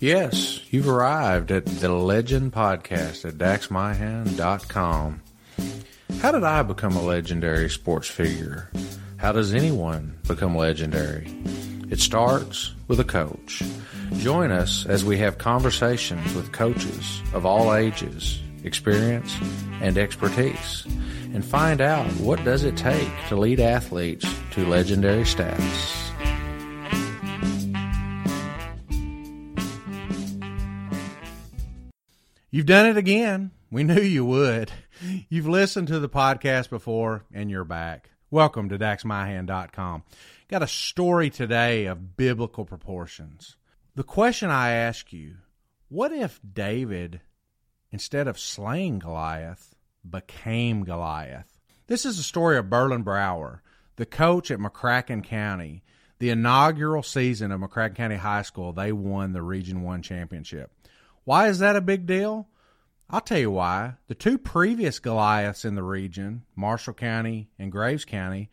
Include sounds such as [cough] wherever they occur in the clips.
Yes, you've arrived at the Legend Podcast at daxmyhan.com. How did I become a legendary sports figure? How does anyone become legendary? It starts with a coach. Join us as we have conversations with coaches of all ages, experience, and expertise, and find out what does it take to lead athletes to legendary status. You've done it again. We knew you would. You've listened to the podcast before and you're back. Welcome to DaxMyHand.com. Got a story today of biblical proportions. The question I ask you what if David, instead of slaying Goliath, became Goliath? This is the story of Burlin Brower, the coach at McCracken County. The inaugural season of McCracken County High School, they won the Region 1 championship. Why is that a big deal? I'll tell you why. The two previous Goliaths in the region, Marshall County and Graves County,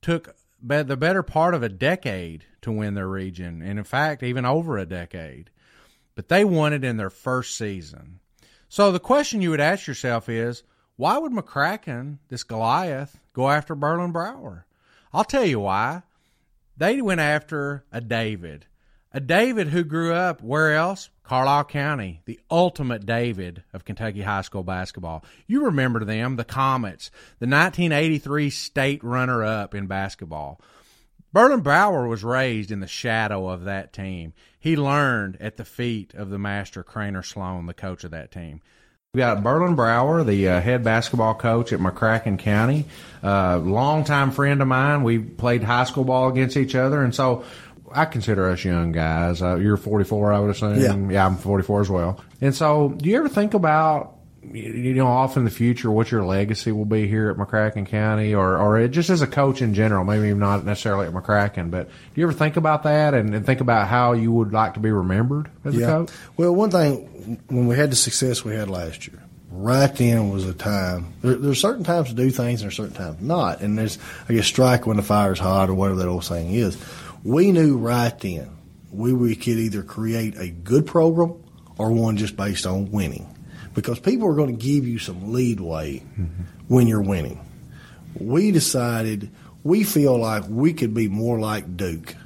took the better part of a decade to win their region, and in fact, even over a decade. But they won it in their first season. So the question you would ask yourself is why would McCracken, this Goliath, go after Burlin Brower? I'll tell you why. They went after a David. A David who grew up where else? Carlisle County, the ultimate David of Kentucky high school basketball. You remember them, the Comets, the 1983 state runner up in basketball. Burlin Brower was raised in the shadow of that team. He learned at the feet of the master Craner Sloan, the coach of that team. We got Burlin Brower, the uh, head basketball coach at McCracken County, uh, longtime friend of mine. We played high school ball against each other, and so I consider us young guys. Uh, you're 44, I would assume. Yeah. yeah, I'm 44 as well. And so, do you ever think about, you know, off in the future, what your legacy will be here at McCracken County, or or just as a coach in general? Maybe not necessarily at McCracken, but do you ever think about that and, and think about how you would like to be remembered as yeah. a coach? Well, one thing when we had the success we had last year, right then was a time. There, there's certain times to do things, and there's certain times not. And there's, I guess, strike when the fire's hot, or whatever that old saying is we knew right then we, we could either create a good program or one just based on winning. Because people are going to give you some leadway mm-hmm. when you're winning. We decided we feel like we could be more like Duke.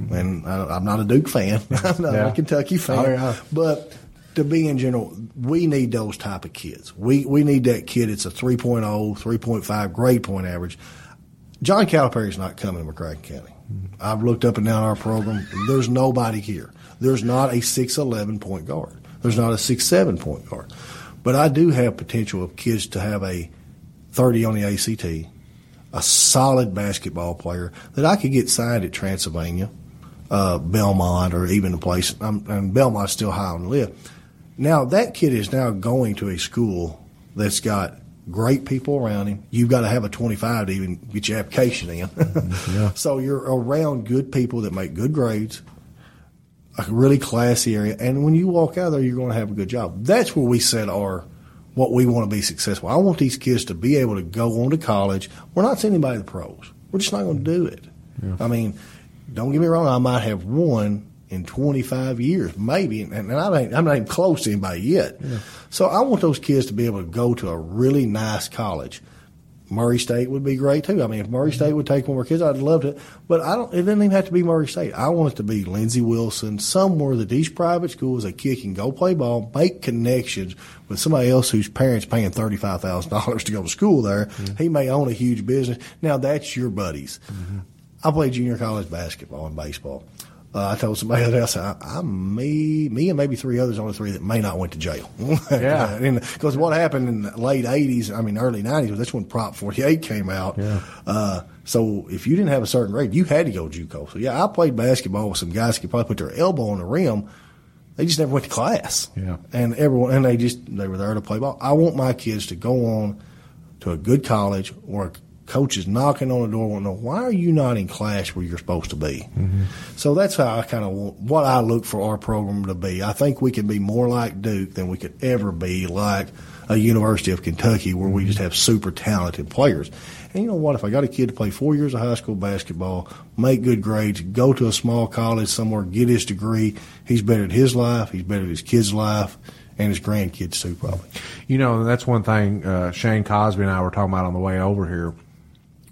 Mm-hmm. And I, am not a Duke fan. [laughs] I'm not yeah. a Kentucky fan. Oh, yeah. But to be in general, we need those type of kids. We we need that kid. It's a 3.0, 3.5 grade point average. John Calipari is not coming to McCracken County. I've looked up and down our program. There's nobody here. There's not a 6'11 point guard. There's not a 6'7 point guard. But I do have potential of kids to have a 30 on the ACT, a solid basketball player that I could get signed at Transylvania, uh, Belmont, or even a place. I'm, and Belmont's still high on the list. Now, that kid is now going to a school that's got great people around him. You've got to have a 25 to even get your application in. Mm-hmm. yeah. [laughs] So you're around good people that make good grades, a really classy area, and when you walk out there, you're going to have a good job. That's where we set our what we want to be successful. I want these kids to be able to go on to college. We're not sending anybody to the pros. We're just not going to do it. Yeah. I mean, don't get me wrong. I might have one in 25 years, maybe, and, and I ain't, I'm not even close to anybody yet. Yeah. So I want those kids to be able to go to a really nice college. Murray State would be great too. I mean, if Murray State would take one of our kids, I'd love to. But I don't. It doesn't even have to be Murray State. I want it to be Lindsey Wilson, somewhere that these private schools a kid can go play ball, make connections with somebody else whose parents paying thirty five thousand dollars to go to school there. Mm-hmm. He may own a huge business. Now that's your buddies. Mm-hmm. I played junior college basketball and baseball. Uh, I told somebody else, I, I'm me, me, and maybe three others, only three that may not went to jail. [laughs] Yeah, because what happened in the late '80s, I mean early '90s, was that's when Prop 48 came out. Yeah. Uh, so if you didn't have a certain grade, you had to go JUCO. So yeah, I played basketball with some guys who could probably put their elbow on the rim. They just never went to class. Yeah. And everyone, and they just they were there to play ball. I want my kids to go on to a good college or coach is knocking on the door, want to know why are you not in class where you're supposed to be. Mm-hmm. So that's how I kind of want what I look for our program to be. I think we can be more like Duke than we could ever be like a University of Kentucky where we just have super talented players. And you know what? If I got a kid to play four years of high school basketball, make good grades, go to a small college somewhere, get his degree, he's better at his life, he's better at his kid's life, and his grandkids too, probably. You know, that's one thing uh, Shane Cosby and I were talking about on the way over here.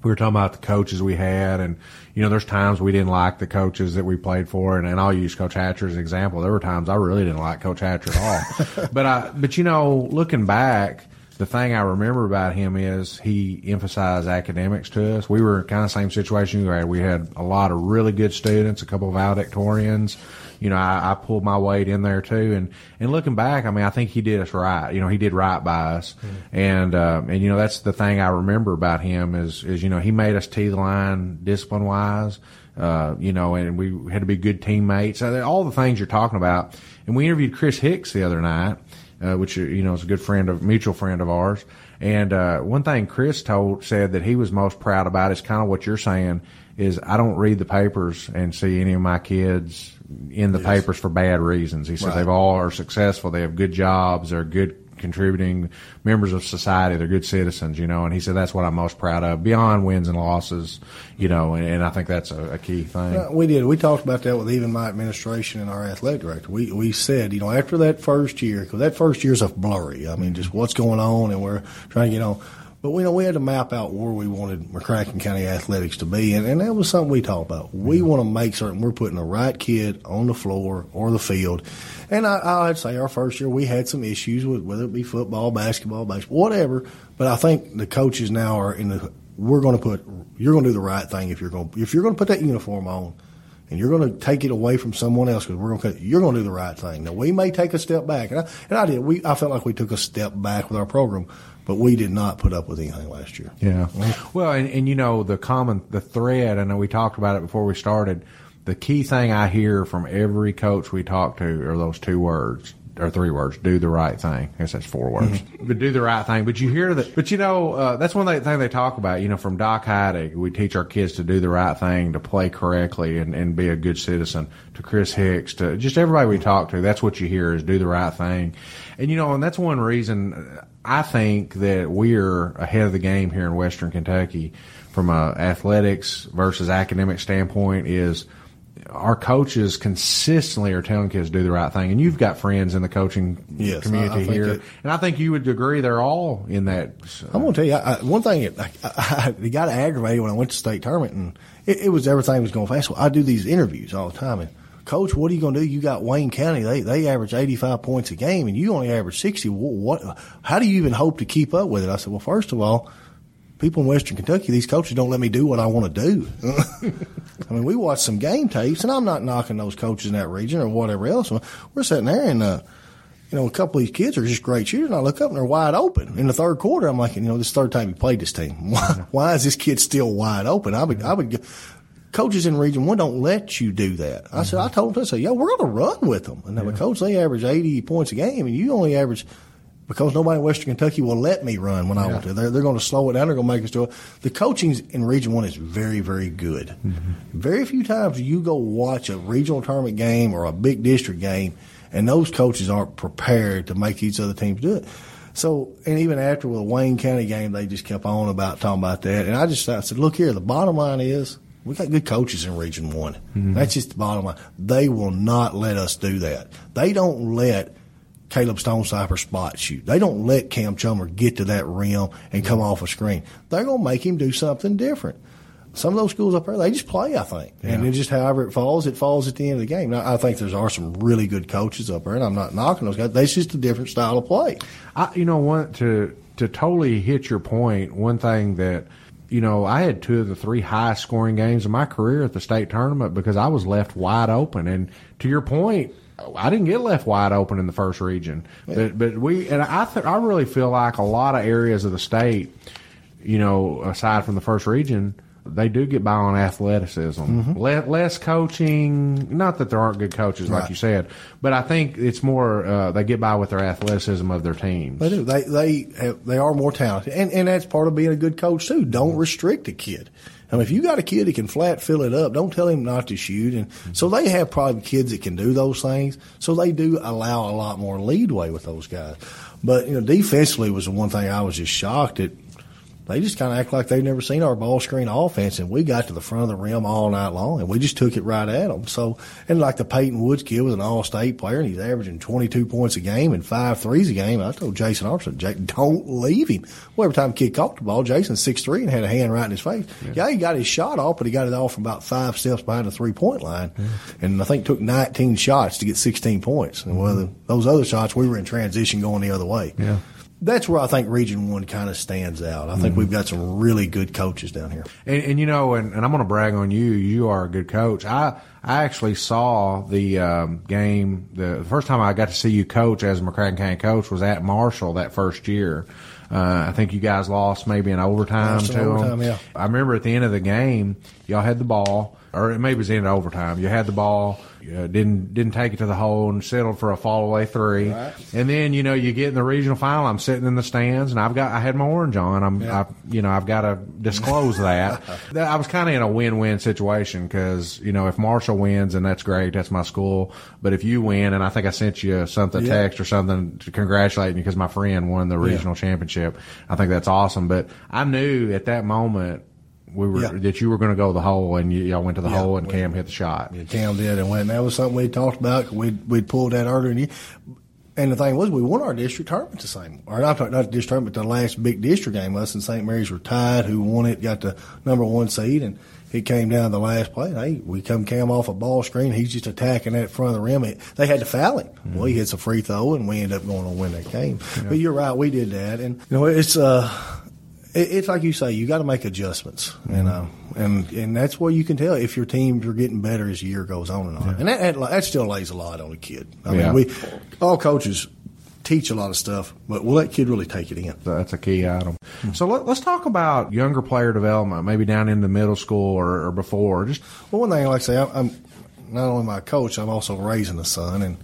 We were talking about the coaches we had, and you know, there's times we didn't like the coaches that we played for, and, and I'll use Coach Hatcher as an example. There were times I really didn't like Coach Hatcher at all, [laughs] but I, but you know, looking back, the thing I remember about him is he emphasized academics to us. We were kind of same situation you had. We had a lot of really good students, a couple of valedictorians you know, I, I pulled my weight in there too. And, and looking back, I mean, I think he did us right. You know, he did right by us. Mm-hmm. And, uh, and, you know, that's the thing I remember about him is, is, you know, he made us tee the line discipline wise. Uh, you know, and we had to be good teammates. All the things you're talking about. And we interviewed Chris Hicks the other night, uh, which, you know, is a good friend of, mutual friend of ours. And, uh, one thing Chris told, said that he was most proud about is kind of what you're saying is I don't read the papers and see any of my kids in the yes. papers for bad reasons. He said right. they've all are successful. They have good jobs. They're good contributing members of society. They're good citizens, you know. And he said that's what I'm most proud of, beyond wins and losses, you know. And, and I think that's a, a key thing. Uh, we did. We talked about that with even my administration and our athletic director. We we said, you know, after that first year, because that first year's a blurry. I mean, just what's going on, and we're trying to get on but we know we had to map out where we wanted McCracken County athletics to be, and, and that was something we talked about. We want to make certain we're putting the right kid on the floor or the field. And I, I'd say our first year we had some issues with whether it be football, basketball, baseball, whatever. But I think the coaches now are in the. We're going to put. You're going to do the right thing if you're going. If you're going to put that uniform on and you're going to take it away from someone else because we're going to, you're going to do the right thing. Now we may take a step back, and I, and I did. We I felt like we took a step back with our program, but we did not put up with anything last year. Yeah. Well, and, and you know, the common, the thread, I know we talked about it before we started. The key thing I hear from every coach we talk to are those two words or three words: do the right thing. I guess that's four words. Mm-hmm. But do the right thing. But you hear that. But you know, uh, that's one thing they talk about. You know, from Doc Heidig, we teach our kids to do the right thing, to play correctly, and, and be a good citizen. To Chris Hicks, to just everybody we talk to, that's what you hear is do the right thing. And you know, and that's one reason I think that we're ahead of the game here in Western Kentucky from a athletics versus academic standpoint is our coaches consistently are telling kids to do the right thing. And you've got friends in the coaching yes, community I, I here. and I think you would agree they're all in that. Uh, I'm going to tell you, I, one thing that I, I, got aggravated when I went to state tournament and it, it was everything was going fast. Well, I do these interviews all the time and Coach, what are you going to do? You got Wayne County. They they average 85 points a game, and you only average 60. What? How do you even hope to keep up with it? I said, well, first of all, people in Western Kentucky, these coaches don't let me do what I want to do. [laughs] I mean, we watch some game tapes, and I'm not knocking those coaches in that region or whatever else. We're sitting there, and uh, you know, a couple of these kids are just great shooters. And I look up and they're wide open in the third quarter. I'm like, you know, this third time you played this team. [laughs] Why, why is this kid still wide open? I would, I would coaches in Region One don't let you do that. I mm-hmm. said, I told them, I said, yeah, we're going to run with them. And then yeah. coach, they average 80 points a game, and you only average because nobody in Western Kentucky will let me run when I want to. They're, they're going to slow it down. They're going to make us do it. The coaching in Region 1 is very, very good. Mm-hmm. Very few times you go watch a regional tournament game or a big district game, and those coaches aren't prepared to make each other teams do it. So, and even after the Wayne County game, they just kept on about talking about that. And I just I said, look here, the bottom line is – we got good coaches in Region One. Mm-hmm. That's just the bottom line. They will not let us do that. They don't let Caleb Stonecipher spot shoot. They don't let Cam Chummer get to that rim and come off a screen. They're going to make him do something different. Some of those schools up there, they just play, I think. Yeah. And it just however it falls, it falls at the end of the game. Now, I think there are some really good coaches up there, and I'm not knocking those guys. That's just a different style of play. I, you know, what to to totally hit your point, one thing that – you know, I had two of the three highest scoring games of my career at the state tournament because I was left wide open. And to your point, I didn't get left wide open in the first region, yeah. but but we and I th- I really feel like a lot of areas of the state, you know, aside from the first region, they do get by on athleticism. Mm-hmm. Le- less coaching. Not that there aren't good coaches, right. like you said, but I think it's more uh, they get by with their athleticism of their teams. They do. They they have, they are more talented, and and that's part of being a good coach too. Don't mm-hmm. restrict a kid. I mean, if you got a kid that can flat fill it up, don't tell him not to shoot. And so they have probably kids that can do those things. So they do allow a lot more leadway with those guys. But you know, defensively was the one thing I was just shocked at they just kind of act like they've never seen our ball screen offense, and we got to the front of the rim all night long, and we just took it right at them. So, and like the Peyton Woods kid was an all-state player, and he's averaging 22 points a game and five threes a game. I told Jason Armstrong, don't leave him. Well, every time kid caught the ball, Jason's six three and had a hand right in his face. Yeah. yeah. he got his shot off, but he got it off from about five steps behind the three-point line, yeah. and I think took 19 shots to get 16 points. And mm-hmm. those other shots, we were in transition going the other way. Yeah that's where I think Region One kind of stands out. I think mm-hmm. we've got some really good coaches down here. And, and you know, and, and, I'm going to brag on you. You are a good coach. I I actually saw the um, game. The, the, first time I got to see you coach as a McCracken County coach was at Marshall that first year. Uh, I think you guys lost maybe in overtime lost to overtime, them. Yeah. I remember at the end of the game, y'all had the ball, or maybe it was in overtime. You had the ball uh, didn't didn't take it to the hole and settled for a fall away three. Right. And then you know you get in the regional final. I'm sitting in the stands and I've got I had my orange on. I'm yeah. I, you know I've got to disclose that. [laughs] I was kind of in a win win situation because you know if Marshall wins and that's great, that's my school. But if you win and I think I sent you something yeah. text or something to congratulate me because my friend won the regional yeah. championship. I think that's awesome. But I knew at that moment we were yeah. that you were going to go the hole, and you, all went to the yeah, hole, and we, Cam hit the shot. Yeah, Cam did, and when that was something we talked about. We we pulled that earlier, and, you, and the thing was, we won our district tournament the same, or not not the district tournament, the last big district game. Us and St. Mary's were tied. Who won it? Got the number one seed, and it came down the last play. Hey, we come Cam off a ball screen. He's just attacking that front of the rim. They had to foul him. Mm-hmm. Well, he hits a free throw, and we end up going to win that game. Yeah. But you're right, we did that, and you know it's uh it's like you say, you got to make adjustments, mm-hmm. you know, and and that's where you can tell if your teams are getting better as the year goes on and on, yeah. and that, that, that still lays a lot on a kid. I yeah. mean, we all coaches teach a lot of stuff, but will that kid really take it in? That's a key item. Mm-hmm. So let, us talk about younger player development, maybe down into middle school or, or before. Just well, one thing like I say, I'm, I'm not only my coach, I'm also raising a son, and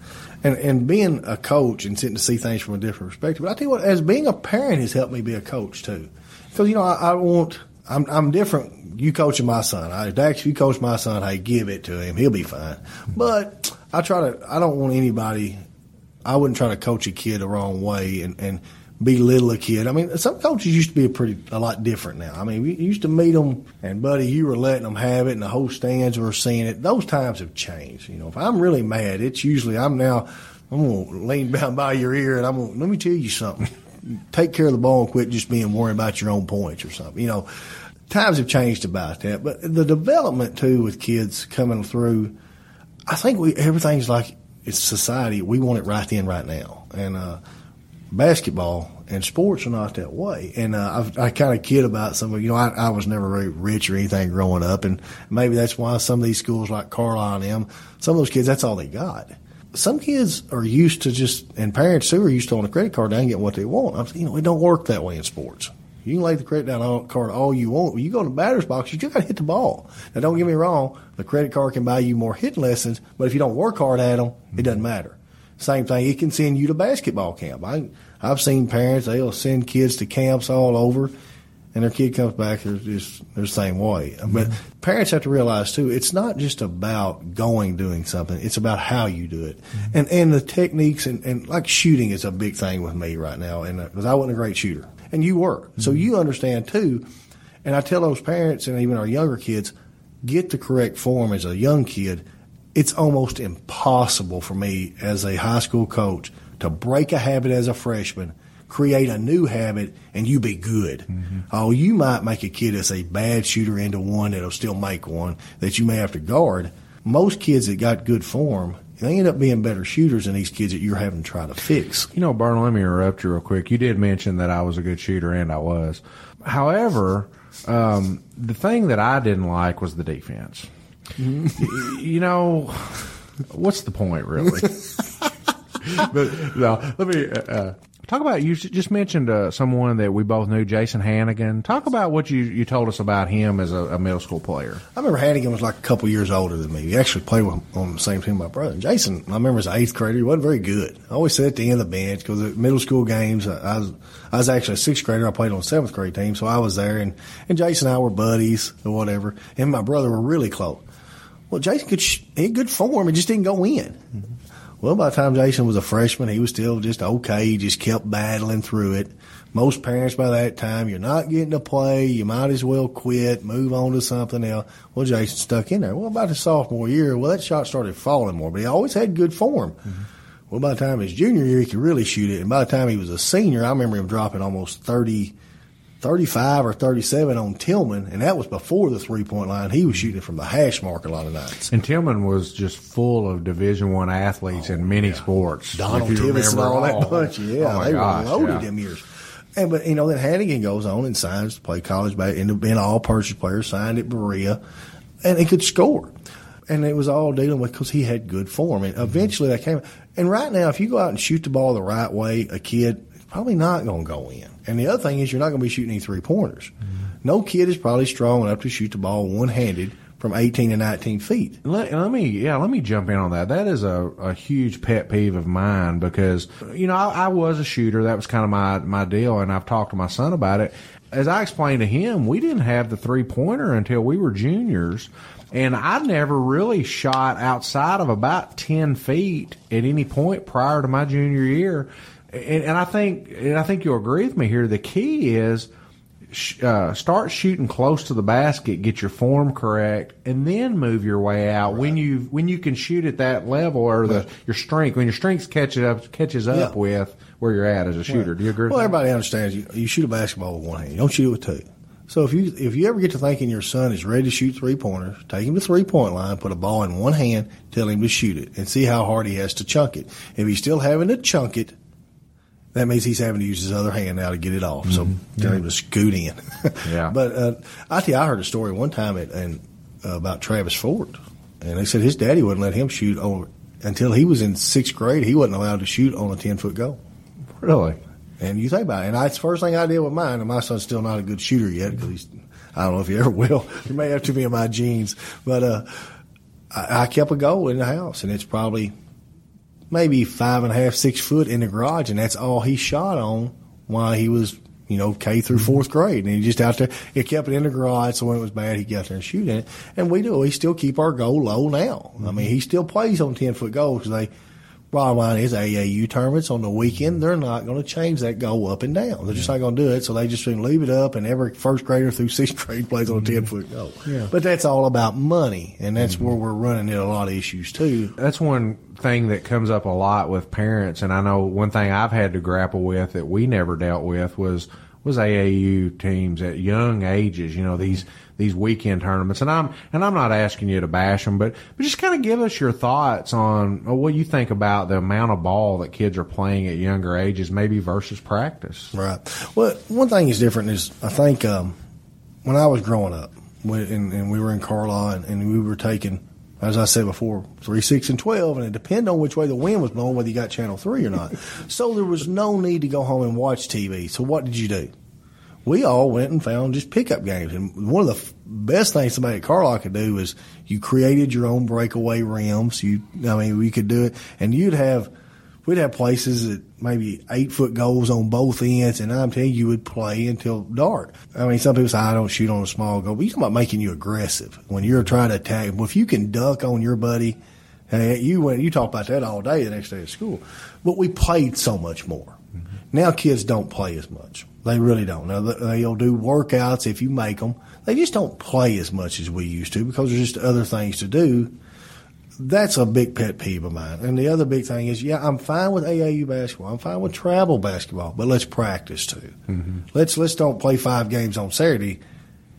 and and being a coach and sitting to see things from a different perspective. But I tell you what, as being a parent has helped me be a coach too. Because, you know, I, I want, I'm, I'm different. You coaching my son. I, Dax, if you coach my son, hey, give it to him. He'll be fine. But I try to, I don't want anybody, I wouldn't try to coach a kid the wrong way and, and belittle a kid. I mean, some coaches used to be a pretty, a lot different now. I mean, we used to meet them and buddy, you were letting them have it and the whole stands were seeing it. Those times have changed. You know, if I'm really mad, it's usually I'm now, I'm to lean down by your ear and I'm to, let me tell you something [laughs] take care of the ball and quit just being worried about your own points or something. You know, times have changed about that, but the development too with kids coming through, I think we everything's like it's society. We want it right then, right now, and uh, basketball and sports are not that way. And uh, I kind of kid about some of you know I, I was never very rich or anything growing up, and maybe that's why some of these schools like Carlisle and them, some of those kids that's all they got some kids are used to just, and parents too are used to on a credit card down getting what they want. I'm, you know, it don't work that way in sports. You can lay the credit down card all you want. When you go to the batter's box, you just got to hit the ball. Now, don't get me wrong. The credit card can buy you more hitting lessons, but if you don't work hard at them, it doesn't matter. Same thing. It can send you to basketball camp. I, I've seen parents, they'll send kids to camps all over and their kid comes back, they're just they're the same way. But mm-hmm. parents have to realize too, it's not just about going doing something; it's about how you do it, mm-hmm. and and the techniques and, and like shooting is a big thing with me right now, and because uh, I wasn't a great shooter, and you were, mm-hmm. so you understand too. And I tell those parents and even our younger kids, get the correct form as a young kid. It's almost impossible for me as a high school coach to break a habit as a freshman create a new habit and you be good. Mm-hmm. Oh, you might make a kid that's a bad shooter into one that'll still make one that you may have to guard. Most kids that got good form, they end up being better shooters than these kids that you're having to try to fix. You know, Burlin, let me interrupt you real quick. You did mention that I was a good shooter, and I was. However, um, the thing that I didn't like was the defense. Mm-hmm. you know, what's the point, really? [laughs] but no, let me. Uh, uh Talk about you just mentioned uh, someone that we both knew, Jason Hannigan. Talk about what you, you told us about him as a, a middle school player. I remember Hannigan was like a couple years older than me. He actually played with, on the same team with my brother. And Jason, I remember as an eighth grader, he wasn't very good. I always sat at the end of the bench because at middle school games, I was I was actually a sixth grader. I played on a seventh grade team, so I was there, and and Jason and I were buddies or whatever. And my brother were really close. Well, Jason could he had good form, it just didn't go in. Mm-hmm. Well, by the time Jason was a freshman, he was still just okay. He just kept battling through it. Most parents by that time, you're not getting to play. You might as well quit, move on to something else. Well, Jason stuck in there. Well, about his sophomore year, well, that shot started falling more, but he always had good form. Mm-hmm. Well, by the time his junior year, he could really shoot it. And by the time he was a senior, I remember him dropping almost 30, 35 or 37 on Tilghman, and that was before the three point line. He was shooting from the hash mark a lot of nights. And Tilghman was just full of Division One athletes oh, in many yeah. sports. Donald Tivis and all that bunch. Yeah, oh they gosh, were loaded yeah. them years. And but you know, then Hannigan goes on and signs to play college back, up being all purchase player, signed at Berea, and he could score. And it was all dealing with because he had good form. And eventually that came. And right now, if you go out and shoot the ball the right way, a kid probably not going to go in. And the other thing is, you're not going to be shooting any three pointers. Mm-hmm. No kid is probably strong enough to shoot the ball one handed from 18 to 19 feet. Let, let, me, yeah, let me jump in on that. That is a, a huge pet peeve of mine because, you know, I, I was a shooter. That was kind of my, my deal. And I've talked to my son about it. As I explained to him, we didn't have the three pointer until we were juniors. And I never really shot outside of about 10 feet at any point prior to my junior year and, and I think and I think you'll agree with me here. The key is uh, start shooting close to the basket, get your form correct, and then move your way out right. when you when you can shoot at that level or the your strength when your strength catches up catches up yeah. with where you're at as a shooter. Right. Do you agree? Well, everybody understands you, you shoot a basketball with one hand. You don't shoot it with two. So if you if you ever get to thinking your son is ready to shoot three pointers, take him to three point line, put a ball in one hand, tell him to shoot it, and see how hard he has to chunk it. If he's still having to chunk it, that means he's having to use his other hand now to get it off. Mm-hmm. So tell him to scoot in. [laughs] yeah. But uh, I tell you, I heard a story one time at, and uh, about Travis Ford, and they said his daddy wouldn't let him shoot on until he was in sixth grade. He wasn't allowed to shoot on a ten foot goal. Really? And you think about it, and that's the first thing I did with mine. And my son's still not a good shooter yet because he's I don't know if he ever [laughs] will. he may have to be in my genes, but uh, I, I kept a goal in the house, and it's probably maybe five and a half, six foot in the garage, and that's all he shot on while he was, you know, K through mm-hmm. fourth grade. And he just out there, he kept it in the garage, so when it was bad, he'd get out there and shoot in it. And we do, we still keep our goal low now. I mean, he still plays on 10 foot goals because they, Bottom line is AAU tournaments on the weekend, they're not going to change that goal up and down. They're just not going to do it. So they just leave it up, and every first grader through [laughs] sixth grade plays on a 10 foot goal. Yeah. But that's all about money, and that's mm-hmm. where we're running into a lot of issues too. That's one thing that comes up a lot with parents, and I know one thing I've had to grapple with that we never dealt with was was AAU teams at young ages. You know these these weekend tournaments. And I'm and I'm not asking you to bash them, but but just kind of give us your thoughts on what you think about the amount of ball that kids are playing at younger ages, maybe versus practice. Right. Well, one thing is different is I think um, when I was growing up, and, and we were in Carlisle, and, and we were taking as I said before, three, six, and twelve, and it depended on which way the wind was blowing, whether you got channel three or not. so there was no need to go home and watch TV. So what did you do? We all went and found just pickup games. And one of the f- best things somebody at Carlisle could do is you created your own breakaway rims. You, I mean, we could do it, and you'd have, we'd have places that maybe eight foot goals on both ends, and I'm telling you, you would play until dark. I mean, some people say I don't shoot on a small goal, but you talk about making you aggressive when you're trying to attack. Well, if you can duck on your buddy, and you went, you talk about that all day the next day at school, but we played so much more. Mm-hmm. Now kids don't play as much. They really don't. Now they'll do workouts if you make them. They just don't play as much as we used to because there's just other things to do. That's a big pet peeve of mine. And the other big thing is, yeah, I'm fine with AAU basketball. I'm fine with travel basketball, but let's practice too. Mm-hmm. Let's let's don't play five games on Saturday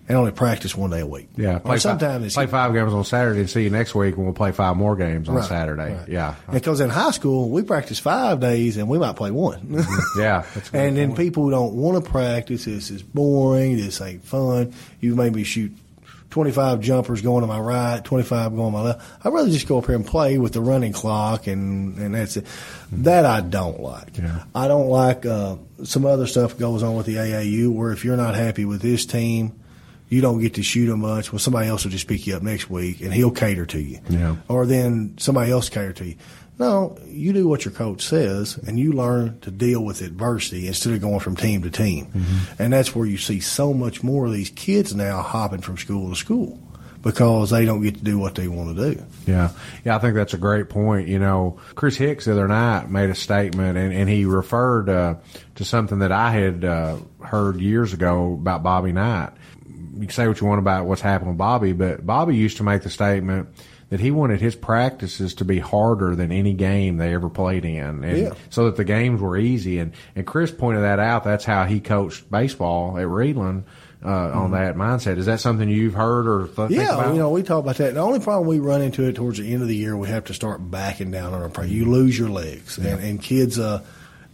and only practice one day a week. Yeah, play, sometimes five, play five games on Saturday and see you next week, and we'll play five more games on right, Saturday. Right. Yeah, because in high school we practice five days and we might play one. Mm-hmm. yeah, [laughs] and then people don't want to practice. This is boring. This ain't fun. You maybe shoot 25 jumpers going to my right, 25 going to my left. I'd rather just go up here and play with the running clock and, and that's it. That I don't like. Yeah. I don't like uh, some other stuff goes on with the AAU where if you're not happy with this team, you don't get to shoot them much. Well, somebody else will just pick you up next week and he'll cater to you. Yeah. Or then somebody else cater to you. No, you do what your coach says and you learn to deal with adversity instead of going from team to team. And that's where you see so much more of these kids now hopping from school to school because they don't get to do what they want to do. Yeah, yeah, I think that's a great point. You know, Chris Hicks the other night made a statement, and, and he referred uh, to something that I had uh, heard years ago about Bobby Knight. You can say what you want about what's happened with Bobby, but Bobby used to make the statement that he wanted his practices to be harder than any game they ever played in, and Yeah. so that the games were easy. And and Chris pointed that out. That's how he coached baseball at Reidland. Uh, on that mindset, is that something you've heard or th- Yeah, you know, we talk about that. The only problem we run into it towards the end of the year, we have to start backing down on our practice. You lose your legs, and, and kids, uh,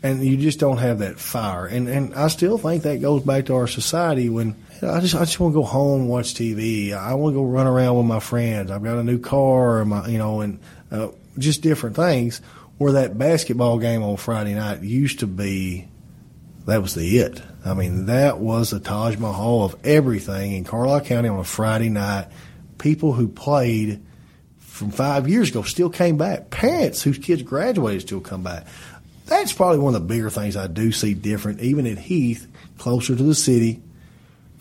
and you just don't have that fire. And and I still think that goes back to our society when I just I just want to go home watch TV. I want to go run around with my friends. I've got a new car, my you know, and uh, just different things. Where that basketball game on Friday night used to be that was the it. I mean, that was the Taj Mahal of everything in Carlisle County on a Friday night. People who played from five years ago still came back. Parents whose kids graduated still come back. That's probably one of the bigger things I do see different, even at Heath, closer to the city.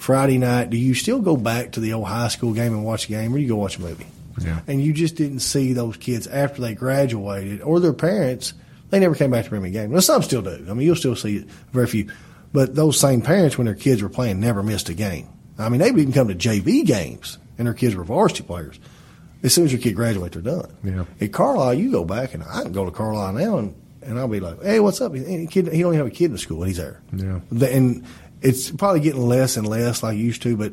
Friday night, do you still go back to the old high school game and watch a game, or you go watch a movie? Yeah. And you just didn't see those kids after they graduated, or their parents. They never came back to bring me a game. Well, some still do. I mean, you'll still see very few. But those same parents, when their kids were playing, never missed a game. I mean, they would even come to JV games, and their kids were varsity players. As soon as your kid graduates, they're done. Yeah. At Carlisle, you go back, and I can go to Carlisle now, and, and I'll be like, "Hey, what's up?" And kid, he don't even have a kid in the school, and he's there. Yeah. The- And it's probably getting less and less like it used to, but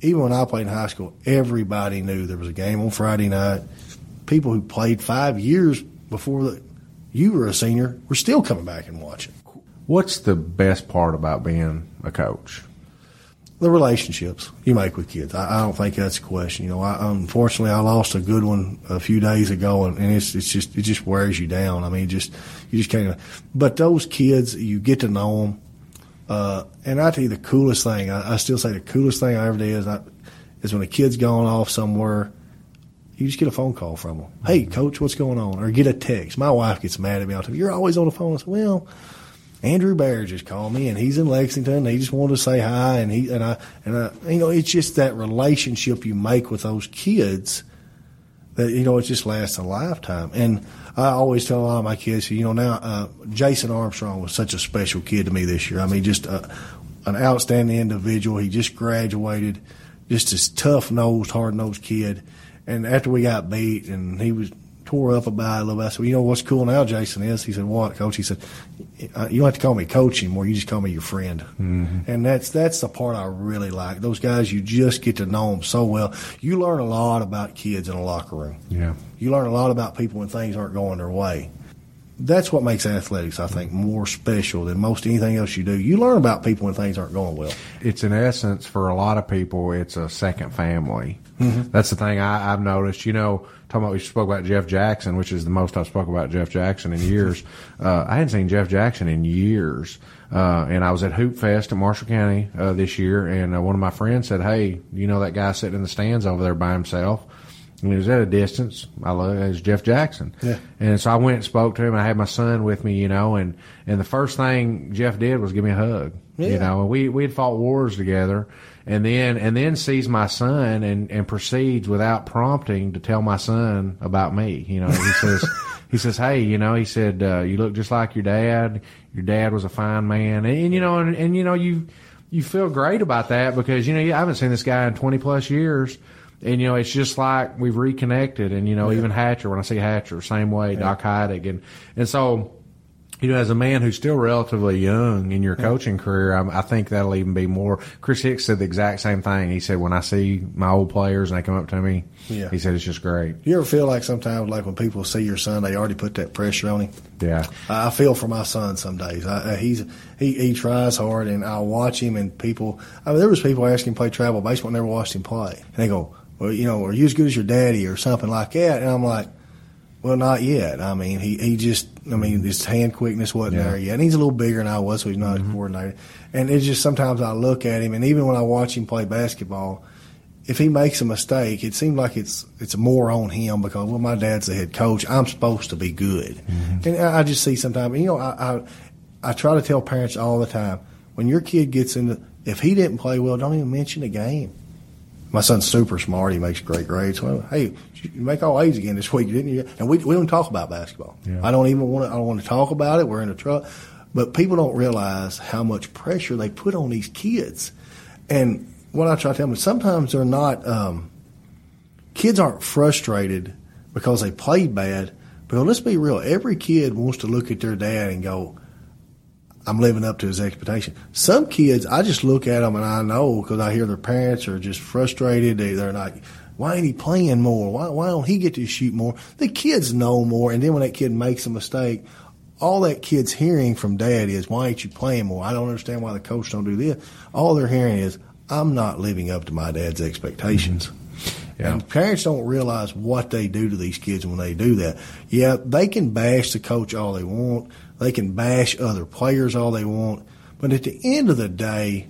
even when I played in high school, everybody knew there was a game on Friday night. People who played five years before the, you were a senior were still coming back and watching. What's the best part about being a coach? The relationships you make with kids. I, I don't think that's a question. You know, I, unfortunately, I lost a good one a few days ago, and, and it's it's just it just wears you down. I mean, just you just can't. But those kids, you get to know them. Uh, and I tell you, the coolest thing, I, I still say the coolest thing I ever did is, I, is when a kid's gone off somewhere, you just get a phone call from them. Hey, coach, what's going on? Or get a text. My wife gets mad at me. I'll tell you, you're always on the phone. I say, well, Andrew Bear just called me, and he's in Lexington. And he just wanted to say hi, and he and I and I, you know, it's just that relationship you make with those kids that you know it just lasts a lifetime. And I always tell a lot of my kids, you know, now uh, Jason Armstrong was such a special kid to me this year. I mean, just uh, an outstanding individual. He just graduated, just this tough nosed, hard nosed kid. And after we got beat, and he was tore up about it a little bit, I said, well, you know what's cool now, Jason is? He said, what, coach? He said, uh, you don't have to call me coach anymore. You just call me your friend. Mm-hmm. And that's that's the part I really like. Those guys, you just get to know them so well. You learn a lot about kids in a locker room. Yeah. You learn a lot about people when things aren't going their way. That's what makes athletics, I think, more special than most anything else you do. You learn about people when things aren't going well. It's in essence for a lot of people, it's a second family. That's the thing I, I've noticed. You know, talking about we spoke about Jeff Jackson, which is the most I've spoke about Jeff Jackson in years. uh, I hadn't seen Jeff Jackson in years, uh, and I was at Hoop Fest in Marshall County uh, this year, and uh, one of my friends said, "Hey, you know that guy sitting in the stands over there by himself?" And he was at a distance. I love it. It's Jeff Jackson. Yeah. And so I went and spoke to him, I had my son with me, you know, and, and the first thing Jeff did was give me a hug. yeah. You know, and we we had fought wars together, and then and then sees my son and and proceeds without prompting to tell my son about me. You know, he says [laughs] he says, hey, you know, he said uh, you look just like your dad. Your dad was a fine man, and, and you know, and, and you know you you feel great about that because you know I haven't seen this guy in twenty plus years. And you know, it's just like we've reconnected, and you know, even Hatcher. When I see Hatcher, same way, Doc Heidig, and and so you know, as a man who's still relatively young in your coaching career, I, I, think that'll even be more. Chris Hicks said the exact same thing. He said, when I see my old players and they come up to me, yeah. he said, it's just great. You ever feel like sometimes, like when people see your son, they already put that pressure on him? Yeah. I, I feel for my son some days. I, he's, he, he tries hard and I'll watch him and people, I mean, there was people asking him to play travel baseball, never watched him play. And they go, well, you know, are you as good as your daddy or something like that? And I'm like, well, not yet. I mean, he, he just, I mean, his hand quickness wasn't yeah. there yet. And he's a little bigger than I was, so he's not mm-hmm. coordinated. And it's just sometimes I look at him, and even when I watch him play basketball, if he makes a mistake, it seems like it's it's more on him because well, my dad's the head coach. I'm supposed to be good, mm-hmm. and I just see sometimes. You know, I, I I try to tell parents all the time when your kid gets into if he didn't play well, don't even mention the game my son's super smart. He makes great grades. Well, hey, you make all A's again this week, didn't you? And we we don't talk about basketball. Yeah. I don't even want to. I don't want to talk about it. We're in a truck, but people don't realize how much pressure they put on these kids. And what I try to tell them is sometimes they're not. Um, kids aren't frustrated because they played bad. But let's be real. Every kid wants to look at their dad and go, I'm living up to his expectation. Some kids, I just look at them and I know because I hear their parents are just frustrated. They, they're like, why ain't he playing more? Why, why don't he get to shoot more? The kids know more. And then when that kid makes a mistake, all that kid's hearing from dad is, why ain't you playing more? I don't understand why the coach don't do this. All they're hearing is, I'm not living up to my dad's expectations. Yeah. And parents don't realize what they do to these kids when they do that. Yeah, they can bash the coach all they want. They can bash other players all they want. But at the end of the day,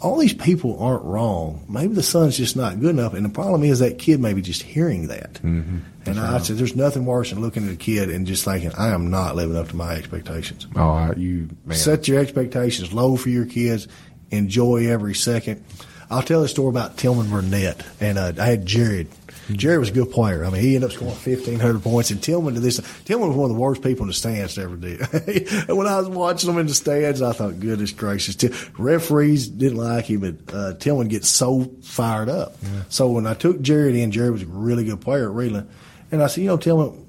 all these people aren't wrong. Maybe the son's just not good enough. And the problem is that kid maybe just hearing that. Mm-hmm. And I said, there's nothing worse than looking at a kid and just thinking, I am not living up to my expectations. Oh, you man. set your expectations low for your kids. Enjoy every second. I'll tell a story about Tillman Burnett, and uh, I had Jared Jerry was a good player. I mean, he ended up scoring fifteen hundred points. And Tillman to this, Tillman was one of the worst people in the stands to ever do. and [laughs] when I was watching them in the stands, I thought, goodness gracious, referees didn't like him, but uh, Tillman gets so fired up. Yeah. So when I took Jared in, Jerry was a really good player at Reidland, and I said, you know, Tillman,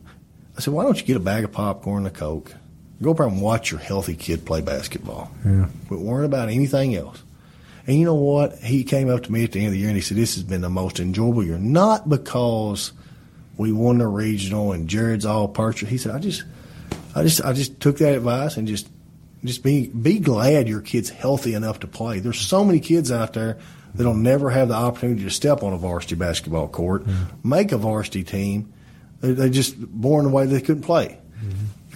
I said, why don't you get a bag of popcorn and a coke? Go up there and watch your healthy kid play basketball. Yeah. But worrying about anything else. And you know what? He came up to me at the end of the year and he said, This has been the most enjoyable year. Not because we won the regional and Jared's all partial. He said, I just I just I just took that advice and just just be be glad your kid's healthy enough to play. There's so many kids out there that'll never have the opportunity to step on a varsity basketball court, mm-hmm. make a varsity team. They, they just born the way they couldn't play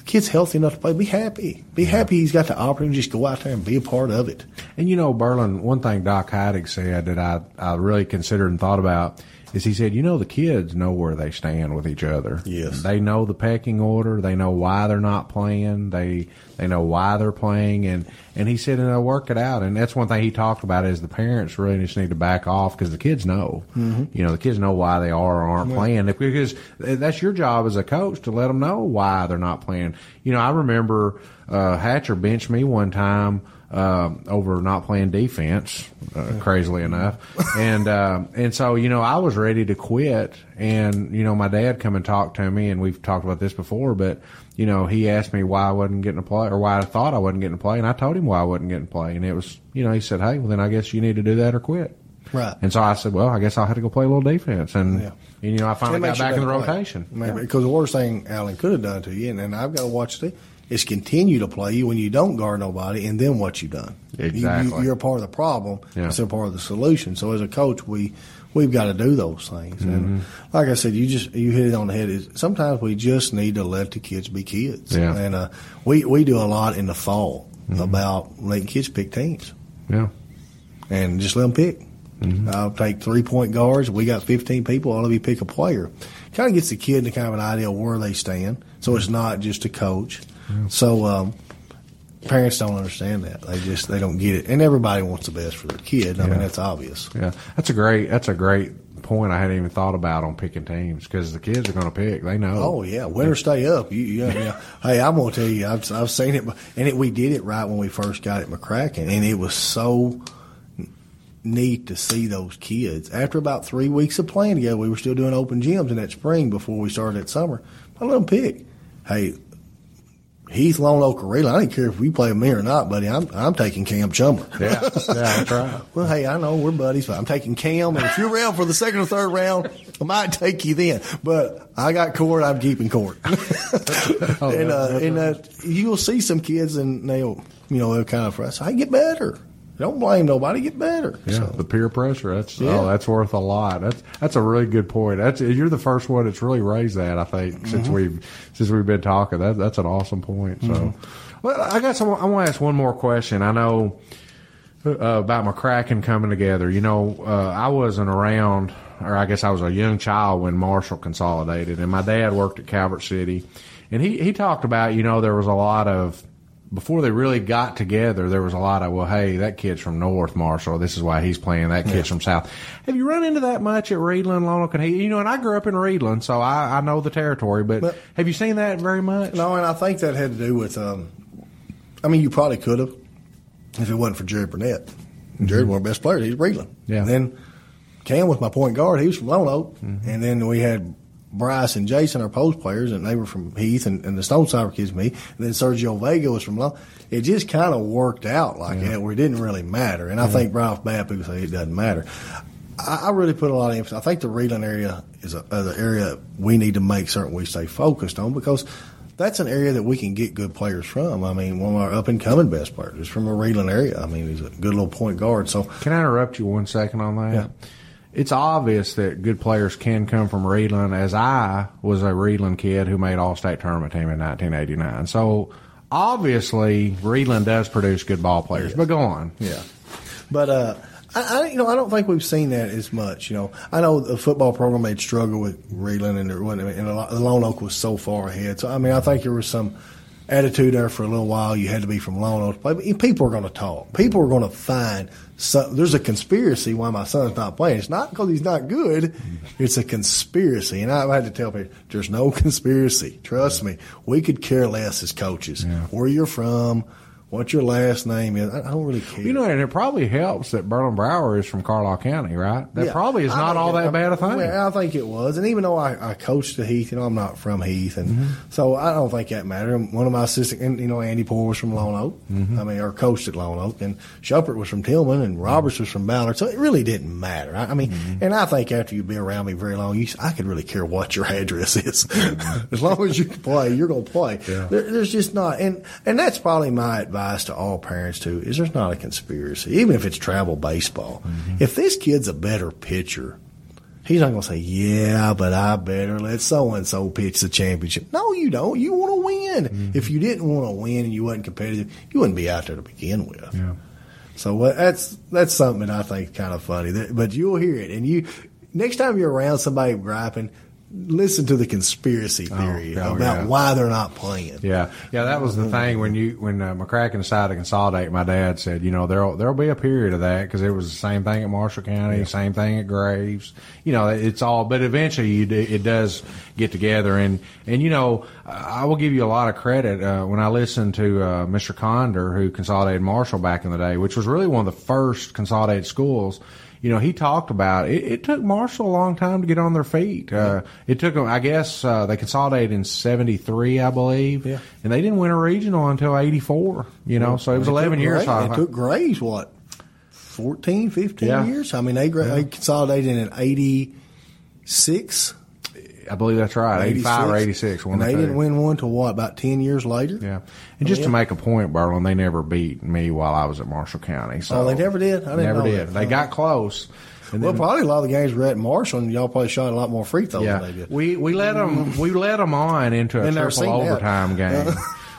kid's healthy enough to play, be happy. Be yeah. happy he's got the opportunity to just go out there and be a part of it. And you know, Burlin, one thing Doc Heidig said that I, I really considered and thought about is he said, you know, the kids know where they stand with each other. Yes. They know the pecking order. They know why they're not playing. They, they know why they're playing. And, and he said, and they'll work it out. And that's one thing he talked about is the parents really just need to back off because the kids know, mm-hmm. you know, the kids know why they are or aren't yeah. playing because that's your job as a coach to let them know why they're not playing. You know, I remember, uh, Hatcher benched me one time uh, over not playing defense, uh, crazily enough, and uh, and so you know I was ready to quit, and you know my dad come and talked to me, and we've talked about this before, but you know he asked me why I wasn't getting to play or why I thought I wasn't getting to play, and I told him why I wasn't getting to play, and it was you know he said, hey, well then I guess you need to do that or quit. Right. And so I said, well, I guess I'll have to go play a little defense. And, yeah. and you know, I finally got back in the rotation. Maybe, yeah. Because the worst thing Allen could have done to you, and, and I've got to watch the is continue to play you when you don't guard nobody, and then what you've done. Exactly. You, are a part of the problem yeah. instead of part of the solution. So as a coach, we we've got to do those things. Mm-hmm. And like I said, you just you hit it on the head. Is sometimes we just need to let the kids be kids. Yeah. And uh, we we do a lot in the fall mm-hmm. about letting kids pick teams. Yeah. And just let them pick. Mm-hmm. I'll take three point guards. We got 15 people. All of you pick a player. Kind of gets the kid to kind of an idea of where they stand. So it's not just a coach. So um, parents don't understand that. They just they don't get it, and everybody wants the best for their kid. I yeah. mean, that's obvious. Yeah, that's a great that's a great point. I hadn't even thought about on picking teams because the kids are going to pick. They know. Oh yeah, win or stay up. You, yeah, yeah. hey, I'm going to tell you, I've I've seen it, and it, we did it right when we first got it McCracken, and it was so neat to see those kids. After about three weeks of playing together, we were still doing open gyms in that spring before we started that summer. I let them pick. Hey, Heath, Lone Oak, or Reidland, I don't care if we play with me or not, buddy. I'm I'm taking Cam Chumber. Yeah, yeah, that's right. [laughs] well, hey, I know we're buddies, but I'm taking Cam, and if you're around for the second or third round, I might take you then. But I got court. I'm keeping court. [laughs] Oh, and yeah, uh, and uh, you'll see some kids, and they'll you know they'll kind of frustrate. I get better. Don't blame nobody. Get better. Yeah, So, the peer pressure. That's Yeah. oh, that's worth a lot. That's that's a really good point. That's you're the first one that's really raised that. I think Mm-hmm. since we've since we've been talking. That that's an awesome point. So, Mm-hmm. well, I got some. I want to ask one more question. I know uh, about McCracken coming together. You know, uh, I wasn't around, or I guess I was a young child when Marshall consolidated, and my dad worked at Calvert City, and he he talked about you know there was a lot of before they really got together, there was a lot of, well, hey, that kid's from North Marshall. This is why he's playing. That kid's from South. Have you run into that much at Reidland, Lone Oak. You know, and I grew up in Reidland, so I, I know the territory, but, But- have you seen that very much? No, and I think that had to do with. Um, I mean, you probably could have if it wasn't for Jerry Burnett. Jared, one of the best players. He's Reidland. Mm-hmm. Yeah. Mm-hmm. And then Cam was my point guard. He was from Lone Oak. And then we had Bryce and Jason, are post players, and they were from Heath, and, and the Stonecipher kids, me. And then Sergio Vega was from Lone. It just kind of worked out like that, where it didn't really matter. And I think right off the bat, people say it doesn't matter. I, I really put a lot of emphasis. I think the Reidland area is a, the area we need to make certain we stay focused on because that's an area that we can get good players from. I mean, one of our up and coming best players is from a Reidland area. I mean, he's a good little point guard. So Can I interrupt you one second on that? Yeah. It's obvious that good players can come from Reidland, as I was a Reidland kid who made All State tournament team in 1989. So obviously, Reidland does produce good ball players. But go on. Yeah, but uh, I, you know I don't think we've seen that as much. You know, I know the football program had struggled with Reedland, and there wasn't, and the Lone Oak was so far ahead. So I mean, I think there was some attitude there for a little while. You had to be from Lone Oak to play, but people are going to talk. People are going to find. Some, there's a conspiracy why my son's not playing. It's not because he's not good. It's a conspiracy, and I've had to tell people there's no conspiracy. Trust me, we could care less as coaches where you're from. What your last name is, I I don't really care. You know, and it probably helps that Burlin Brower is from Carlisle County, right? That Yeah. probably is I not all it- that bad a thing. Well, I think it was, and even though I, I coached the Heath, you know, I'm not from Heath, and Mm-hmm. so I don't think that mattered. One of my assistant, and, you know, Andy Poore was from Lone Oak. Mm-hmm. I mean, or coached at Lone Oak, and Shuppert was from Tilghman, and Roberts was from Ballard. So it really didn't matter. I, I mean, Mm-hmm. and I think after you've been around me very long, you, I could really care what your address is, [laughs] as long as you can play, you're going to play. Mm-hmm. Yeah. There, there's just not, and and that's probably my advice to all parents too. Is there's not a conspiracy, even if it's travel baseball. Mm-hmm. If this kid's a better pitcher, he's not going to say, "Yeah, but I better let so and so pitch the championship." No, you don't. You want to win. Mm-hmm. If you didn't want to win and you wasn't competitive, you wouldn't be out there to begin with. Yeah. So what, that's that's something that I think kind of funny. But you'll hear it, and you next time you're around somebody griping, listen to the conspiracy theory oh, about yeah. why they're not playing. Yeah, yeah, that was the thing when you when uh, McCracken decided to consolidate. My dad said, you know, there'll there'll be a period of that because it was the same thing at Marshall County, same thing at Graves. You know, it's all, but eventually you do, it does get together, and and you know, I will give you a lot of credit uh, when I listened to uh, Mr. Condor who consolidated Marshall back in the day, which was really one of the first consolidated schools you know, he talked about it, it took Marshall a long time to get on their feet. Uh, it took them, I guess, uh, they consolidated in 73, I believe. Yeah. And they didn't win a regional until 84, you know, so it was 11 years. Gray- It took Graves what 14, 15 Yeah. years. I mean, they, they consolidated in eighty six. I believe that's right. 85 or 86. one and they the didn't win one till what about ten years later. Yeah. And just yeah. to make a point, Burlin, they never beat me while I was at Marshall County. So Oh, they never did? I didn't never did. that. They Oh. got close. And Well, then- probably a lot of the games were at Marshall, and y'all probably shot a lot more free throws Yeah, than they did. we we let them we let them on into a triple seen that. overtime [laughs] game.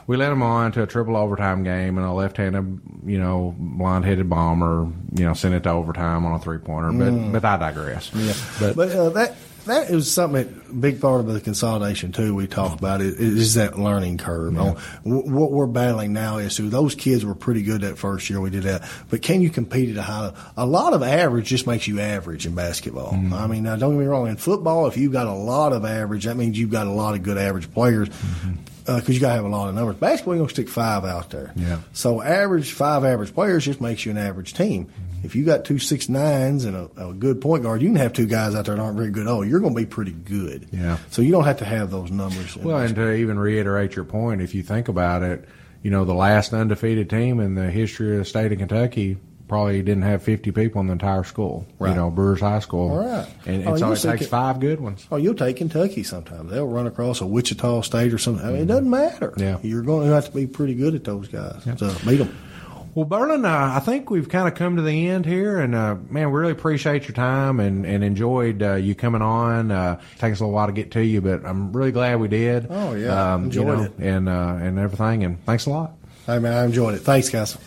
we let them on to a triple overtime game, and a left-handed, you know, blind-headed bomber, you know, sent it to overtime on a three-pointer. But but I digress. Mm. Yeah, but, but uh, that that is something that big part of the consolidation too. We talk about it is that learning curve. Wh- what we're battling now is to those kids were pretty good that first year we did that, but can you compete at a high? A lot of average just makes you average in basketball. Mm-hmm. I mean, now don't get me wrong. In football, if you've got a lot of average, that means you've got a lot of good average players. Uh, because you got to have a lot of numbers. Basketball, you're going to stick five out there. Yeah. So average five average players just makes you an average team. If you got two six nines and a, a good point guard, you can have two guys out there that aren't very good. Oh, you're going to be pretty good. Yeah. So you don't have to have those numbers. Well, and to even reiterate your point, if you think about it, you know, the last undefeated team in the history of the state of Kentucky probably didn't have 50 people in the entire school. Right. You know, Brewers High School. Right. And, Oh, so it takes it- five good ones. Oh, you'll take Kentucky sometimes. They'll run across a Wichita State or something. I mean, it doesn't matter. Mm-hmm. Yeah. You're going to have to be pretty good at those guys to beat them. Well, Burlin, uh, I think we've kind of come to the end here, and uh, man, we really appreciate your time and, and enjoyed uh, you coming on. Uh, it takes a little while to get to you, but I'm really glad we did. Oh, yeah. um, Enjoyed you know, it. and uh, and everything, and thanks a lot. Hey, man, I enjoyed it. Thanks, guys.